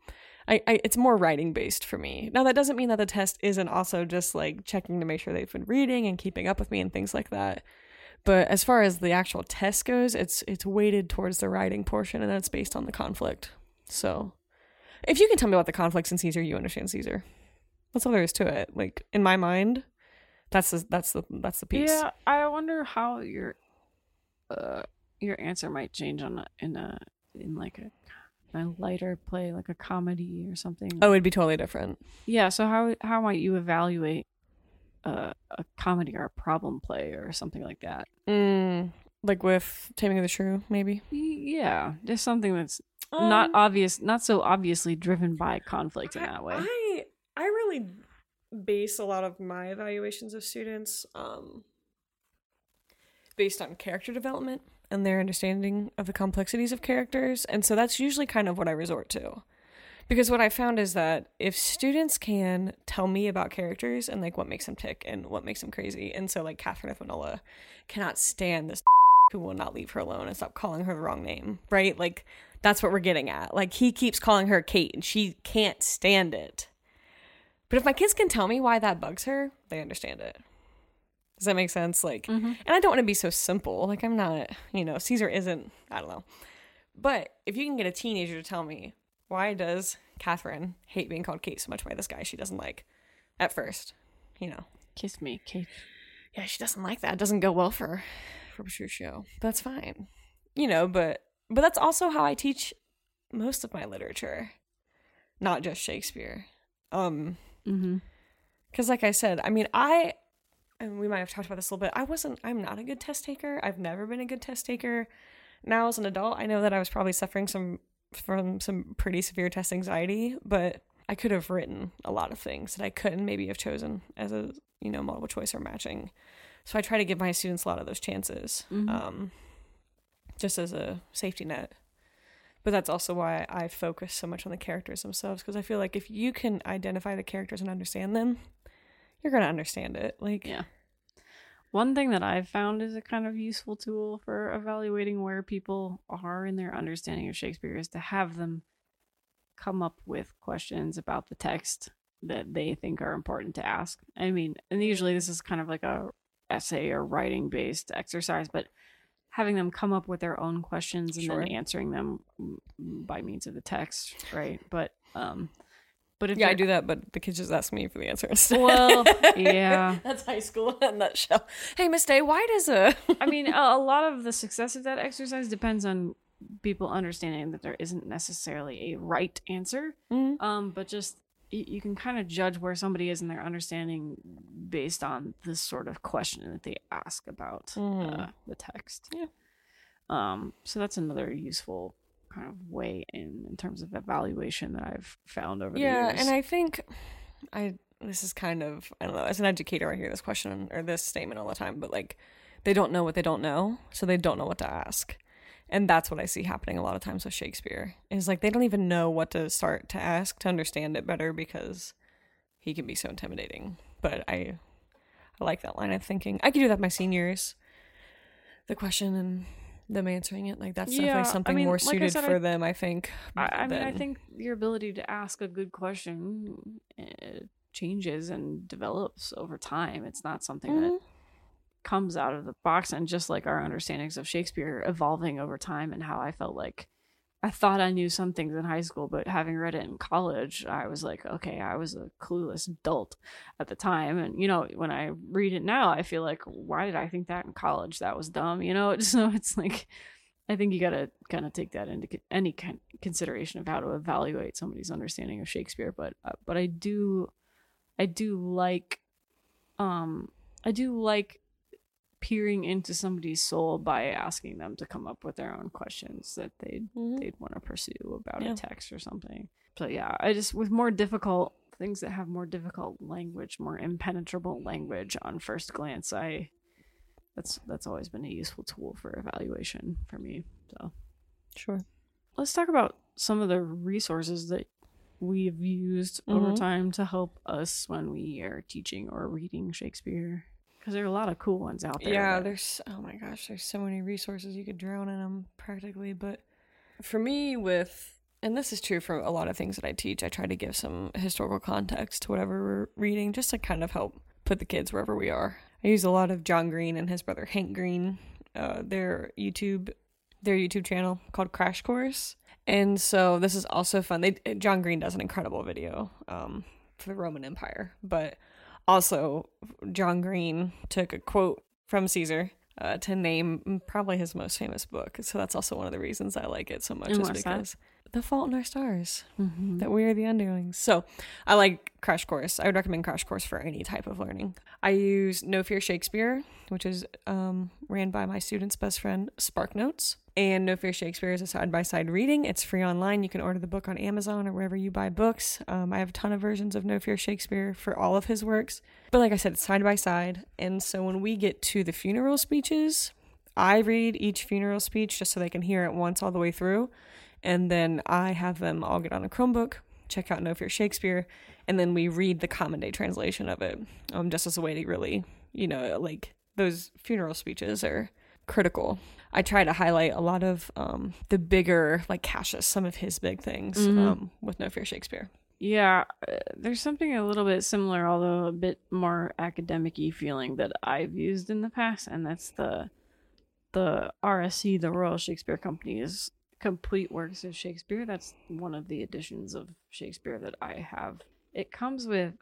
I, I it's more writing based for me. Now that doesn't mean that the test isn't also just like checking to make sure they've been reading and keeping up with me and things like that. But as far as the actual test goes, it's it's weighted towards the writing portion and that's based on the conflict. So if you can tell me about the conflicts in Caesar, you understand Caesar. That's all there is to it. Like in my mind, that's the that's the that's the piece. Yeah, I wonder how your uh your answer might change on a, in a in like a a lighter play, like a comedy or something. Oh, it'd be totally different. Yeah, so how how might you evaluate uh, a comedy or a problem play or something like that? Mm, like with Taming of the Shrew, maybe. Yeah, just something that's not Um, obvious, not so obviously driven by conflict in that way. I really base a lot of my evaluations of students um based on character development and their understanding of the complexities of characters, and so that's usually kind of what I resort to. Because what I found is that if students can tell me about characters and like what makes them tick and what makes them crazy, and so like Catherine of Minola cannot stand this (laughs) who will not leave her alone and stop calling her the wrong name, right? Like that's what we're getting at. Like he keeps calling her Kate and she can't stand it. But if my kids can tell me why that bugs her, they understand it. Does that make sense? Like, Mhm. and I don't want to be so simple. Like, I'm not, you know, Caesar isn't, I don't know. But if you can get a teenager to tell me, why does Catherine hate being called Kate so much by this guy she doesn't like at first? You know, Kiss me, Kate. yeah, she doesn't like that. It doesn't go well for for Petruchio. That's fine. You know, but but that's also how I teach most of my literature. Not just Shakespeare. Um Mm-hmm. cuz like I said, I mean, I and we might have talked about this a little bit. I wasn't I'm not a good test taker. I've never been a good test taker. Now as an adult, I know that I was probably suffering some from some pretty severe test anxiety, but I could have written a lot of things that I couldn't maybe have chosen as a, you know, multiple choice or matching. So I try to give my students a lot of those chances, Mhm. um, just as a safety net. But that's also why I focus so much on the characters themselves because I feel like if you can identify the characters and understand them, you're gonna understand it. Like, Yeah. One thing that I've found is a kind of useful tool for evaluating where people are in their understanding of Shakespeare is to have them come up with questions about the text that they think are important to ask. I mean, and usually this is kind of like a essay or writing based exercise, but having them come up with their own questions and Sure. then answering them by means of the text, right? But um but if yeah, I do that, but the kids just ask me for the answer instead. Well, (laughs) yeah. that's high school (laughs) in a nutshell. Hey, Miss Day, why does a I mean, a, a lot of the success of that exercise depends on people understanding that there isn't necessarily a right answer, Mhm. um, but just you can kind of judge where somebody is in their understanding based on the sort of question that they ask about Mhm. uh, the text. Yeah. Um, so that's another useful kind of way in in terms of evaluation that I've found over yeah the years. Yeah, and i think i this is kind of i don't know as an educator i hear this question or this statement all the time but like they don't know what they don't know so they don't know what to ask and that's what i see happening a lot of times with shakespeare is like they don't even know what to start to ask to understand it better because he can be so intimidating but i i like that line of thinking i could do that with my seniors the question and them answering it like that's Yeah, definitely something mean, more like I suited said, I- for them i think I, I mean, I think your ability to ask a good question uh, changes and develops over time. It's not something that Mhm. Comes out of the box, and just like our understandings of Shakespeare evolving over time, and how I felt like I thought I knew some things in high school, but having read it in college, I was like, okay, I was a clueless adult at the time, and you know, when I read it now, I feel like, why did I think that in college? That was dumb, you know. (laughs) So it's like. I think you got to kind of take that into any kind consideration of how to evaluate somebody's understanding of Shakespeare. But uh, but I do, I do like, um, I do like peering into somebody's soul by asking them to come up with their own questions that they'd Mhm. they'd want to pursue about Yeah. a text or something. But yeah, I just with more difficult things that have more difficult language, more impenetrable language on first glance, I that's that's always been a useful tool for evaluation for me. So Sure. let's talk about some of the resources that we've used over Mhm. time to help us when we are teaching or reading Shakespeare. Because there are a lot of cool ones out there. Yeah, that- there's oh my gosh, there's so many resources you could drown in them practically. But for me, with and this is true for a lot of things that I teach, I try to give some historical context to whatever we're reading, just to kind of help put the kids wherever we are. I use a lot of John Green and his brother Hank Green, uh, their YouTube, their YouTube channel called Crash Course, and so this is also fun. They John Green does an incredible video um, for the Roman Empire, but also John Green took a quote from Caesar uh, to name probably his most famous book. So that's also one of the reasons I like it so much And is what's that? because The Fault in Our Stars, Mhm. that we are the underlings. So I like Crash Course. I would recommend Crash Course for any type of learning. I use No Fear Shakespeare, which is um, ran by my student's best friend, Spark Notes. And No Fear Shakespeare is a side by side reading. It's free online. You can order the book on Amazon or wherever you buy books. Um, I have a ton of versions of No Fear Shakespeare for all of his works. But like I said, it's side by side. And so when we get to the funeral speeches, I read each funeral speech just so they can hear it once all the way through. And then I have them all get on a Chromebook, check out No Fear Shakespeare, and then we read the common day translation of it, um, just as a way to really, you know, like those funeral speeches are critical. I try to highlight a lot of um, the bigger, like Cassius, some of his big things Mhm. um, with No Fear Shakespeare. Yeah, uh, there's something a little bit similar, although a bit more academic-y feeling that I've used in the past, and that's the the RSC, the Royal Shakespeare Company's complete works of Shakespeare. That's one of the editions of Shakespeare that I have. It comes with,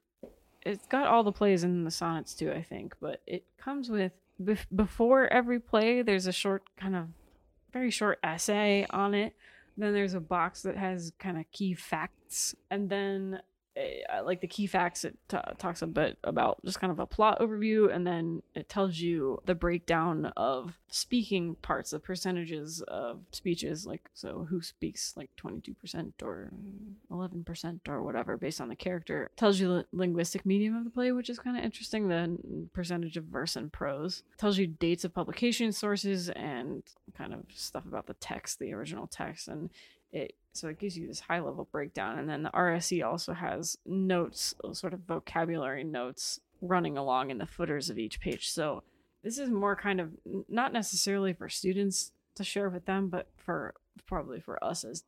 it's got all the plays and the sonnets too, I think, but it comes with bef- before every play. There's a short kind of very short essay on it. Then there's a box that has kind of key facts, and then uh, like the key facts, it t- talks a bit about just kind of a plot overview, and then it tells you the breakdown of speaking parts, the percentages of speeches, like so who speaks like 22% or 11% or whatever based on the character. tells you the linguistic medium of the play, which is kind of interesting. The percentage of verse and prose tells you dates of publication sources and kind of stuff about the text, the original text, and it so it gives you this high level breakdown and then the RSC also has notes uh, sort of vocabulary notes running along in the footers of each page. So this is more kind of not necessarily for students to share with them but for probably for us as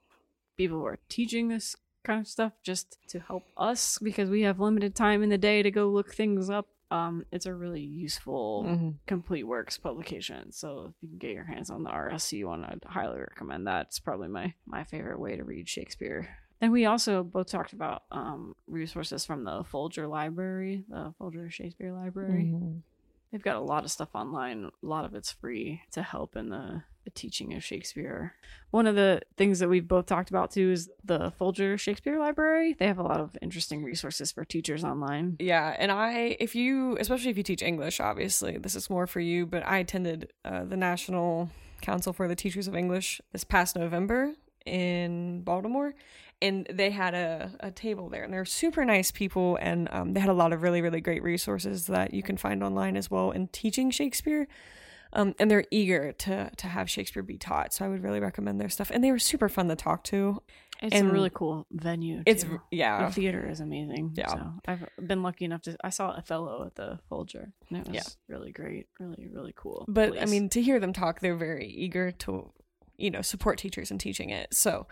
people who are teaching this kind of stuff just to help us because we have limited time in the day to go look things up um it's a really useful Mhm. complete works publication so if you can get your hands on the rsc one i'd highly recommend that it's probably my my favorite way to read shakespeare and we also both talked about um resources from the folger library the folger shakespeare library Mhm. They've got a lot of stuff online. A lot of it's free to help in the, the teaching of shakespeare. One of the things that we've both talked about too is the folger shakespeare library. They have a lot of interesting resources for teachers online. Yeah, and I, if you, especially if you teach English, obviously this is more for you. But I attended uh, the National Council for the Teachers of English this past November in Baltimore, and they had a, a table there, and they're super nice people, and um, they had a lot of really really great resources that you can find online as well in teaching Shakespeare. Um, and they're eager to to have Shakespeare be taught, so I would really recommend their stuff. And they were super fun to talk to. it's And a really cool venue It's yeah, the theater is amazing. Yeah. So I've been lucky enough to I saw Othello at the Folger. And it was Yeah. really great. Really, really cool. but I mean, to hear them talk, they're very eager to, you know, support teachers in teaching it. So,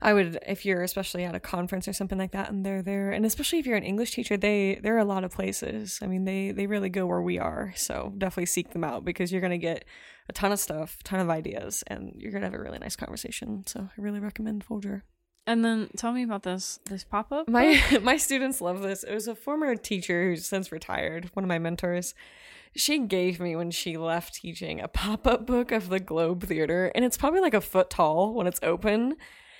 I would, if you're especially at a conference or something like that, and they're there, and especially if you're an English teacher, they there are a lot of places. I mean, they they really go where we are. So definitely seek them out because you're gonna get a ton of stuff, ton of ideas, and you're gonna have a really nice conversation. So I really recommend Folger. And then tell me about this this pop up. My (laughs) my students love this. It was a former teacher who's since retired, one of my mentors. She gave me when she left teaching a pop-up book of the Globe Theater, and it's probably like a foot tall when it's open.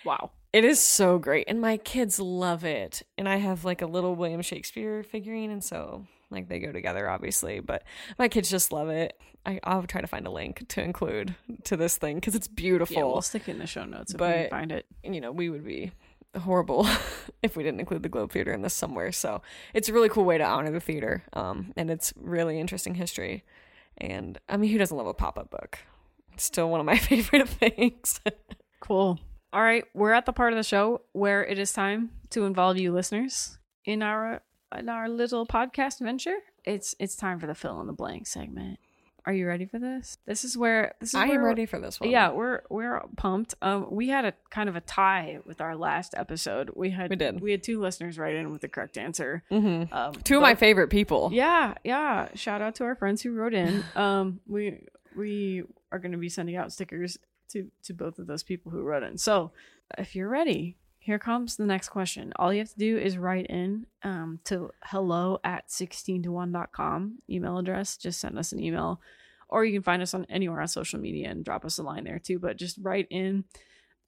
Wow. It is so great, and my kids love it. And I have like a little William Shakespeare figurine, and so like they go together, obviously. But my kids just love it. I, I'll try to find a link to include to this thing because it's beautiful Yeah, we'll stick it in the show notes if we can find it. you know, we would be horrible (laughs) if we didn't include the Globe Theater in this somewhere. So it's a really cool way to honor the theater. Um, and it's really interesting history. And I mean, who doesn't love a pop up book? It's still one of my (laughs) favorite things. Cool. All right, we're at the part of the show where it is time to involve you listeners in our in our little podcast venture. It's it's time for the fill in the blank segment. Are you ready for this? This is where this is I am where- ready for this one. Yeah, we're we're pumped. Um, we had a kind of a tie with our last episode. We had We did. we had two listeners write in with the correct answer. Mm-hmm. Um, Two of my favorite people. Yeah, yeah. Shout out to our friends who wrote in. Um, we we are going to be sending out stickers to to both of those people who wrote in. So, if you're ready, here comes the next question. All you have to do is write in um, to hello at 16 to 1.com email address. Just send us an email, or you can find us on anywhere on social media and drop us a line there too. But just write in,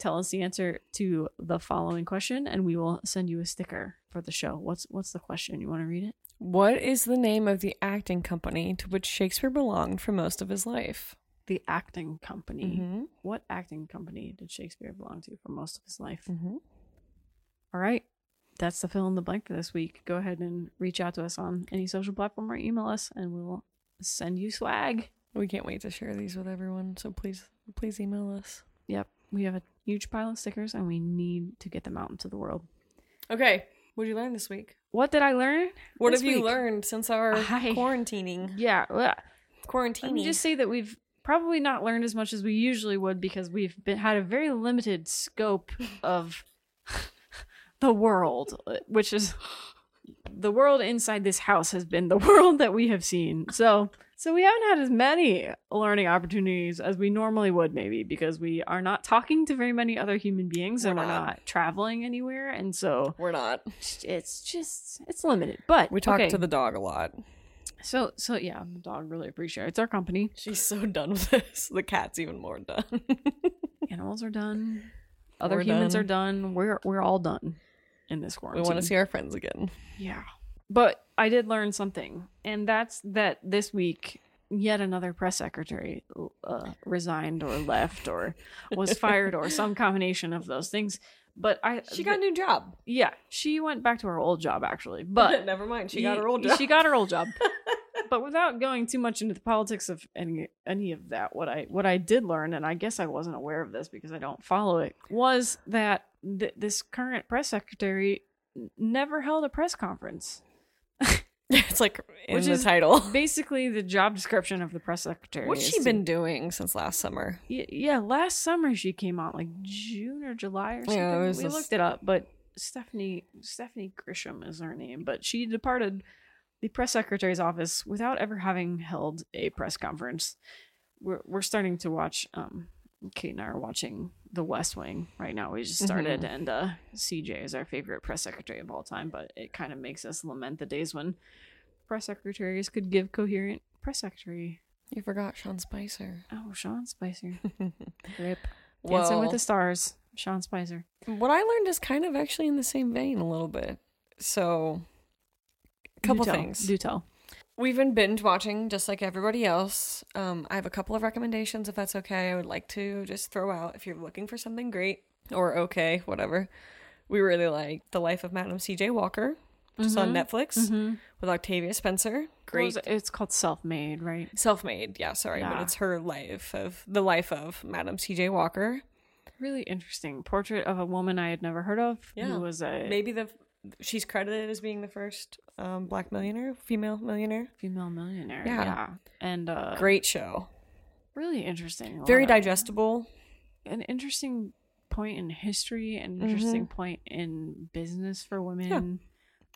tell us the answer to the following question, and we will send you a sticker for the show. What's what's the question? You want to read it? What is the name of the acting company to which Shakespeare belonged for most of his life? The acting company. Mm-hmm. What acting company did Shakespeare belong to for most of his life? Mm-hmm. All right. That's the fill in the blank for this week. Go ahead and reach out to us on any social platform or email us and we will send you swag. We can't wait to share these with everyone. So please, please email us. Yep. We have a huge pile of stickers and we need to get them out into the world. Okay. What did you learn this week? What did I learn? What have you learned since our I- quarantining? Yeah. well, Quarantining. Let me just say that we've probably not learned as much as we usually would because we've been had a very limited scope of (laughs) the world, which is the world inside this house has been the (laughs) world that we have seen. So, so we haven't had as many learning opportunities as we normally would, maybe because we are not talking to very many other human beings and We're we're not. not traveling anywhere, and so We're not. it's just it's limited. But We talk okay. to the dog a lot. So so yeah, the dog really appreciates our company. She's so done with this. The cat's even more done. (laughs) animals are done other We're humans done. are done we're we're all done in this quarantine. we want to see our friends again. yeah but i did learn something and that's that this week yet another press secretary uh, resigned or left or was (laughs) fired or some combination of those things but i She got a new job. yeah she went back to her old job actually but (laughs) never mind. She got her old job. She got her old job. But without going too much into the politics of any any of that, what I what I did learn, and I guess I wasn't aware of this because I don't follow it, was that th- this current press secretary n- never held a press conference. (laughs) it's like in Which the is title. (laughs) Basically, the job description of the press secretary. What's she to- been doing since last summer? Y- yeah, last summer she came out like June or July or something. Yeah, we this- looked it up, but Stephanie Stephanie Grisham is her name, but she departed the press secretary's office without ever having held a press conference. We're we're starting to watch. Um, Kate and I are watching The West Wing right now. We just started, Mhm. and uh, CJ is our favorite press secretary of all time. But it kind of makes us lament the days when press secretaries could give coherent press secretary. You forgot Sean Spicer. Oh, Sean Spicer. (laughs) Rip. Dancing with the Stars, Sean Spicer. what I learned is kind of actually in the same vein a little bit. So, couple Do things. Do tell. We've been binge watching just like everybody else. Um, I have a couple of recommendations if that's okay. I would like to just throw out if you're looking for something great or okay, whatever. We really like The Life of Madam C.J. Walker, which is on Netflix Mm-hmm. with Octavia Spencer. Great. It's called Self Made, right? Self-made, yeah, sorry, but it's her life of the life of Madam C.J. Walker. Really interesting portrait of a woman I had never heard of. Yeah. Who was a Maybe the she's credited as being the first um, black millionaire, female millionaire. female millionaire. Yeah. Yeah. And uh, Great show, Really interesting. Very digestible. An interesting point in history, an Mhm. interesting point in business for women.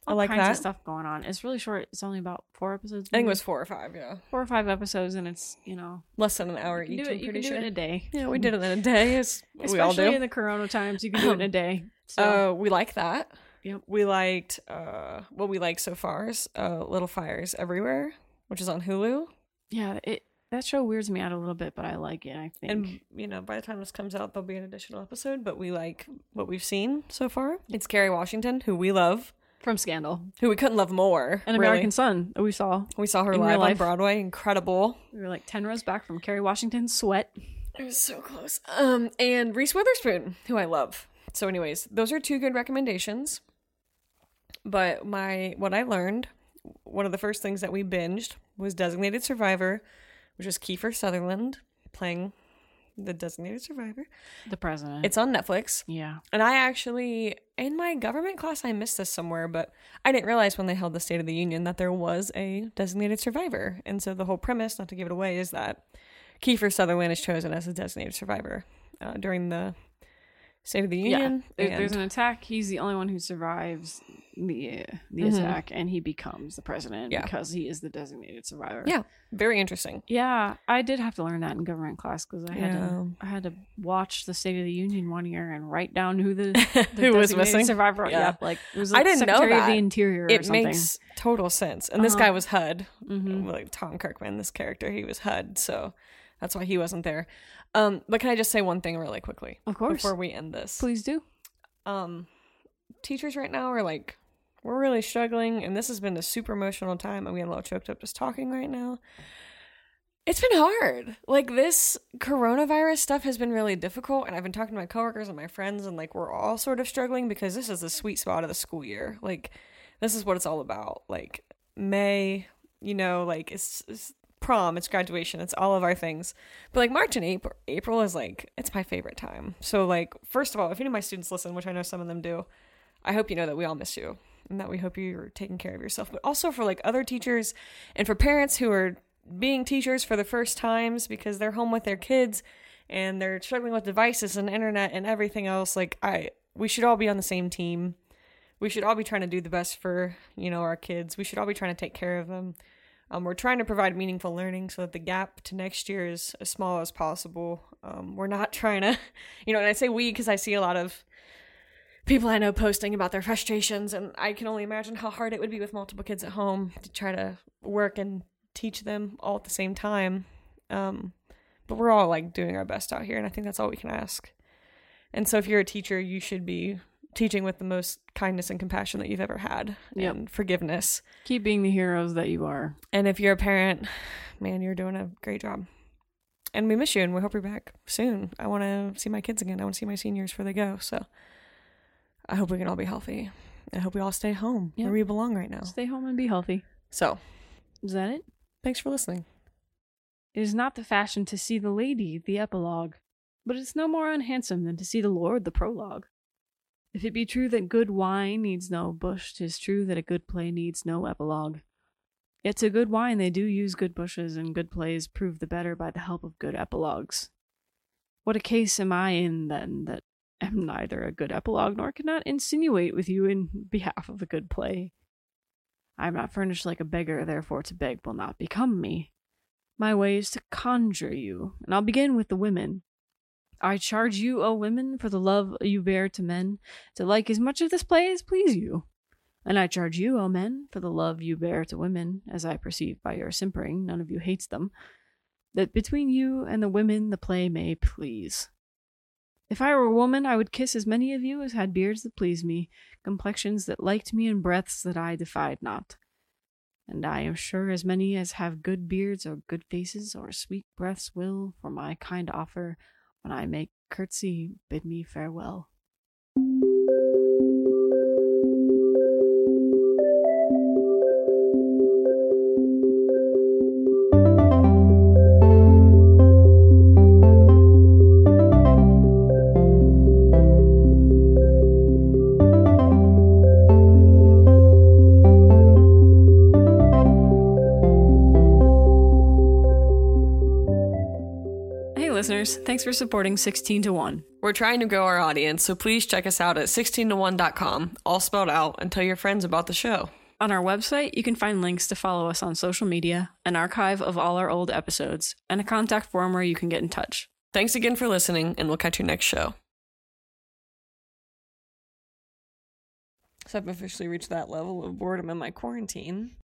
I All like kinds that. of stuff going on. It's really short. It's only about four episodes. I think it was four or five, yeah, four or five episodes, and it's you know less than an hour each. it. I'm You pretty can do sure. it in a day. Yeah, we did it in a day. As Especially we all do. in the Corona times, you can do it in a day. (laughs) So uh, we like that. Yep. We liked uh, what we like so far is uh, Little Fires Everywhere, which is on Hulu. yeah, it that show weirds me out a little bit, but I like it. I think. And you know, by the time this comes out, there'll be an additional episode. But we like what we've seen so far. It's Kerry Washington, who we love, from Scandal, who we couldn't love more. an really. American Son we saw. We saw her live on. Broadway. Incredible. We were like ten rows back from Kerry Washington's Sweat. It was so close. Um, and Reese Witherspoon, who I love. so anyways, those are two good recommendations. But my what I learned, one of the first things that we binged was Designated Survivor, which is Kiefer Sutherland playing the Designated Survivor. The president. It's on Netflix. yeah. And I actually, in my government class, I missed this somewhere, but I didn't realize when they held the State of the Union that there was a designated survivor. And so the whole premise, not to give it away, is that Kiefer Sutherland is chosen as a designated survivor uh, during the State of the Union. There- there's an attack. He's the only one who survives the the Mhm. attack, and he becomes the president Yeah. because he is the designated survivor. Yeah. very interesting. Yeah, I did have to learn that in government class because I had Yeah. to I had to watch the State of the Union one year and write down who the, (laughs) the Who was missing? survivor. Yeah. Yeah, like it was I like didn't know Secretary of that. the Interior. or It something. makes total sense. And this Uh-huh. guy was HUD. Mhm. like Tom Kirkman, this character, he was HUD, so that's why he wasn't there. Um, but can I just say one thing really quickly Of course, before we end this? please do. Um, teachers right now are like, we're really struggling, and this has been a super emotional time. I'm getting a little choked up just talking right now. It's been hard. Like this coronavirus stuff has been really difficult, and I've been talking to my coworkers and my friends, and like we're all sort of struggling because this is the sweet spot of the school year. Like this is what it's all about. Like May, you know, like it's, it's prom, it's graduation, it's all of our things. But like March and April, April is like it's my favorite time. So like first of all, if any of my students listen, which I know some of them do, I hope you know that we all miss you and that we hope you're taking care of yourself. But also for like other teachers and for parents who are being teachers for the first times because they're home with their kids and they're struggling with devices and internet and everything else. Like I, we should all be on the same team. We should all be trying to do the best for you know our kids. We should all be trying to take care of them. Um, we're trying to provide meaningful learning so that the gap to next year is as small as possible. Um, we're not (laughs) trying to, you know, and I say we because I see a lot of people I know posting about their frustrations, and I can only imagine how hard it would be with multiple kids at home to try to work and teach them all at the same time. Um, but we're all like doing our best out here, and I think that's all we can ask. And so, if you're a teacher, you should be teaching with the most kindness and compassion that you've ever had, Yep. and forgiveness. Keep being the heroes that you are. And if you're a parent, man, you're doing a great job. And we miss you, and we hope you're back soon. I want to see my kids again. I want to see my seniors before they go. So I hope we can all be healthy. I hope we all stay home Yeah. where we belong right now. Stay home and be healthy. So Is that it? thanks for listening. It is not the fashion to see the lady, the epilogue, but it's no more unhandsome than to see the lord, the prologue. If it be true that good wine needs no bush, 'tis true that a good play needs no epilogue. Yet to good wine they do use good bushes, and good plays prove the better by the help of good epilogues. What a case am I in, then, that am neither a good epilogue nor cannot insinuate with you in behalf of a good play? I am not furnished like a beggar, therefore to beg will not become me. My way is to conjure you, and I'll begin with the women. I charge you, O women, for the love you bear to men, to like as much of this play as please you. And I charge you, O men, for the love you bear to women, as I perceive by your simpering, none of you hates them, that between you and the women the play may please. If I were a woman, I would kiss as many of you as had beards that pleased me, complexions that liked me, and breaths that I defied not. And I am sure as many as have good beards or good faces or sweet breaths will, for my kind offer, when I make curtsy, bid me farewell. Hey, thanks for supporting 16 to 1. We're trying to grow our audience, so please check us out at 16to1.com, all spelled out, and tell your friends about the show. On our website, you can find links to follow us on social media, an archive of all our old episodes, and a contact form where you can get in touch. Thanks again for listening, and we'll catch you next show. So I've officially reached that level of boredom in my quarantine